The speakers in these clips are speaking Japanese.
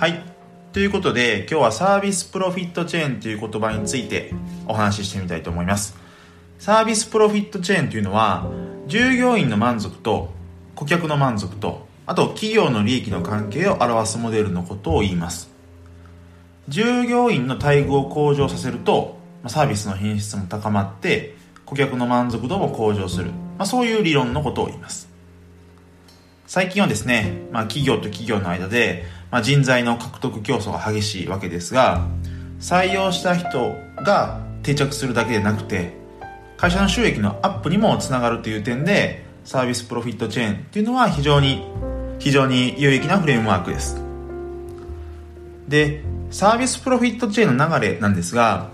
はい。ということで今日はサービスプロフィットチェーンという言葉についてお話ししてみたいと思います。サービスプロフィットチェーンというのは従業員の満足と顧客の満足とあと企業の利益の関係を表すモデルのことを言います。従業員の待遇を向上させるとサービスの品質も高まって顧客の満足度も向上する、まあ、そういう理論のことを言います。最近はですね、まあ、企業と企業の間で、まあ、人材の獲得競争が激しいわけですが採用した人が定着するだけでなくて会社の収益のアップにもつながるという点でサービスプロフィットチェーンっていうのは非常に非常に有益なフレームワークです。でサービスプロフィットチェーンの流れなんですが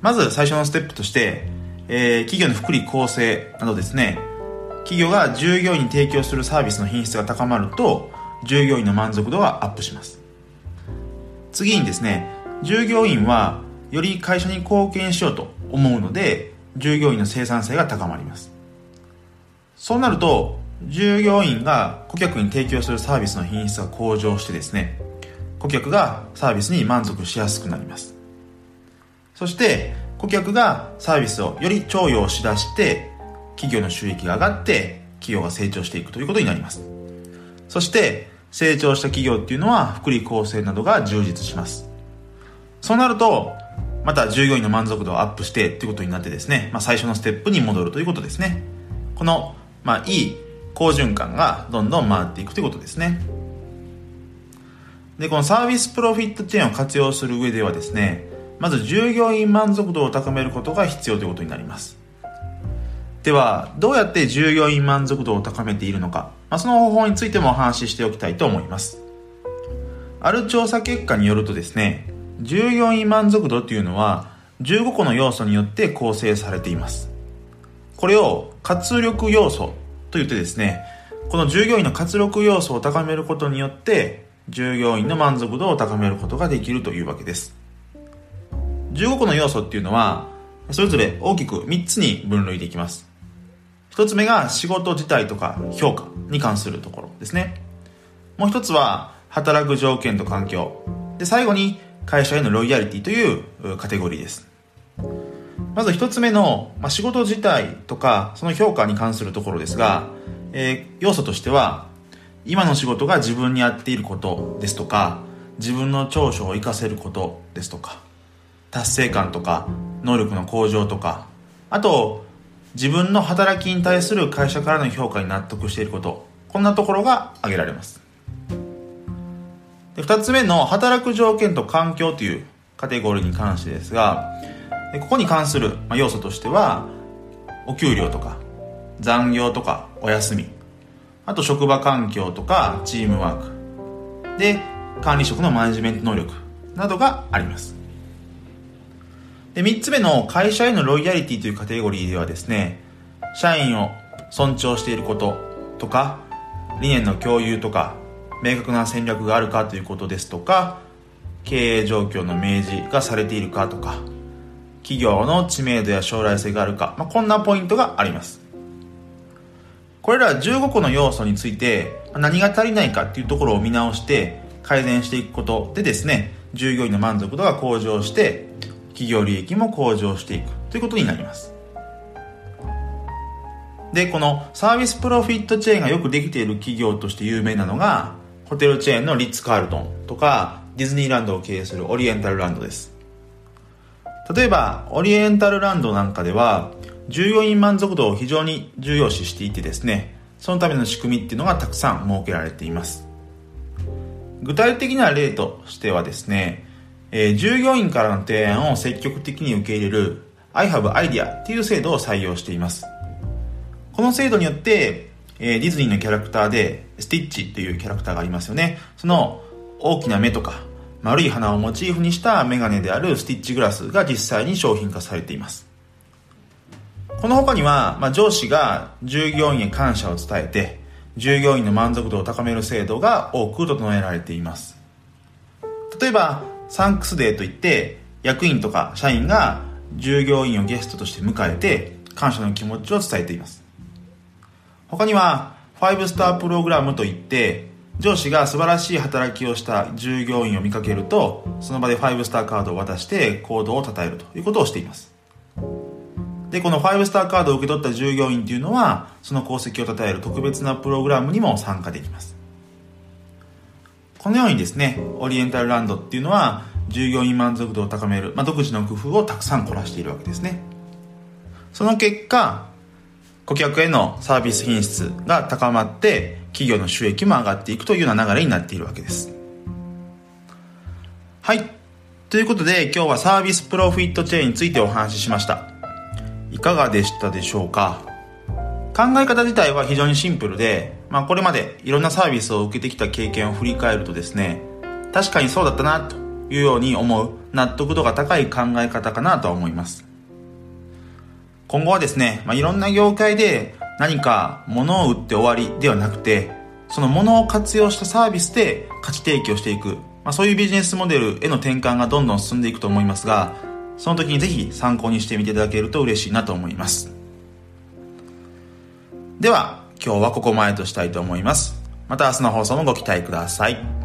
まず最初のステップとして、えー、企業の福利厚生などですね企業が従業員に提供するサービスの品質が高まると従業員の満足度がアップします。次にですね従業員はより会社に貢献しようと思うので従業員の生産性が高まります。そうなると従業員が顧客に提供するサービスの品質が向上してですね顧客がサービスに満足しやすくなります。そして顧客がサービスをより重用しだして企業の収益が上がって企業が成長していくということになります。そして成長した企業っていうのは福利厚生などが充実します。そうなると、また従業員の満足度をアップしてっていうことになってですね、まあ、最初のステップに戻るということですね。この、まあ、いい好循環がどんどん回っていくということですね。で、このサービスプロフィットチェーンを活用する上ではですね、まず従業員満足度を高めることが必要ということになります。では、どうやって従業員満足度を高めているのか、まあ、その方法についてもお話ししておきたいと思います。ある調査結果によるとですね、従業員満足度というのは15個の要素によって構成されています。これを活力要素と言ってですね、この従業員の活力要素を高めることによって従業員の満足度を高めることができるというわけです。15個の要素っていうのはそれぞれ大きく3つに分類できます。一つ目が仕事自体とか評価に関するところですね。もう一つは働く条件と環境。で、最後に会社へのロイヤリティというカテゴリーです。まず一つ目の、ま、仕事自体とかその評価に関するところですが、えー、要素としては今の仕事が自分に合っていることですとか自分の長所を活かせることですとか達成感とか能力の向上とかあと自分の働きに対する会社からの評価に納得していること。こんなところが挙げられます。で2つ目の働く条件と環境というカテゴリーに関してですがここに関する要素としてはお給料とか残業とかお休み。あと職場環境とかチームワーク。で管理職のマネジメント能力などがあります。で、3つ目の会社へのロイヤリティというカテゴリーではですね、社員を尊重していることとか、理念の共有とか、明確な戦略があるかということですとか、経営状況の明示がされているかとか、企業の知名度や将来性があるか、まあ、こんなポイントがあります。これら15個の要素について何が足りないかっていうところを見直して改善していくことでですね、従業員の満足度が向上して企業利益も向上していくということになります。で、このサービスプロフィットチェーンがよくできている企業として有名なのが、ホテルチェーンのリッツ・カールトンとか、ディズニーランドを経営するオリエンタルランドです。例えば、オリエンタルランドなんかでは、従業員満足度を非常に重要視していてですね、そのための仕組みっていうのがたくさん設けられています。具体的な例としてはですね、えー、従業員からの提案を積極的に受け入れる I have idea っていう制度を採用しています。この制度によって、えー、ディズニーのキャラクターでスティッチっていうキャラクターがありますよね。その大きな目とか丸い花をモチーフにしたメガネであるスティッチグラスが実際に商品化されています。この他には、まあ、上司が従業員へ感謝を伝えて、従業員の満足度を高める制度が多く整えられています。例えば、サンクスデーといって役員とか社員が従業員をゲストとして迎えて感謝の気持ちを伝えています。他には5スタープログラムといって上司が素晴らしい働きをした従業員を見かけるとその場で5スターカードを渡して行動を称えるということをしています。でこの5スターカードを受け取った従業員っていうのはその功績を称える特別なプログラムにも参加できます。このようにですねオリエンタルランドっていうのは従業員満足度を高める、まあ、独自の工夫をたくさん凝らしているわけですね。その結果顧客へのサービス品質が高まって企業の収益も上がっていくというような流れになっているわけです。はい。ということで今日はサービスプロフィットチェーンについてお話ししました。いかがでしたでしょうか？考え方自体は非常にシンプルで、まあ、これまでいろんなサービスを受けてきた経験を振り返るとですね確かにそうだったなというように思う納得度が高い考え方かなとは思います。今後はですね、まあ、いろんな業界で何か物を売って終わりではなくてその物を活用したサービスで価値提供していく、まあ、そういうビジネスモデルへの転換がどんどん進んでいくと思いますがその時にぜひ参考にしてみていただけると嬉しいなと思います。では今日はここまでとしたいと思います。また明日の放送もご期待ください。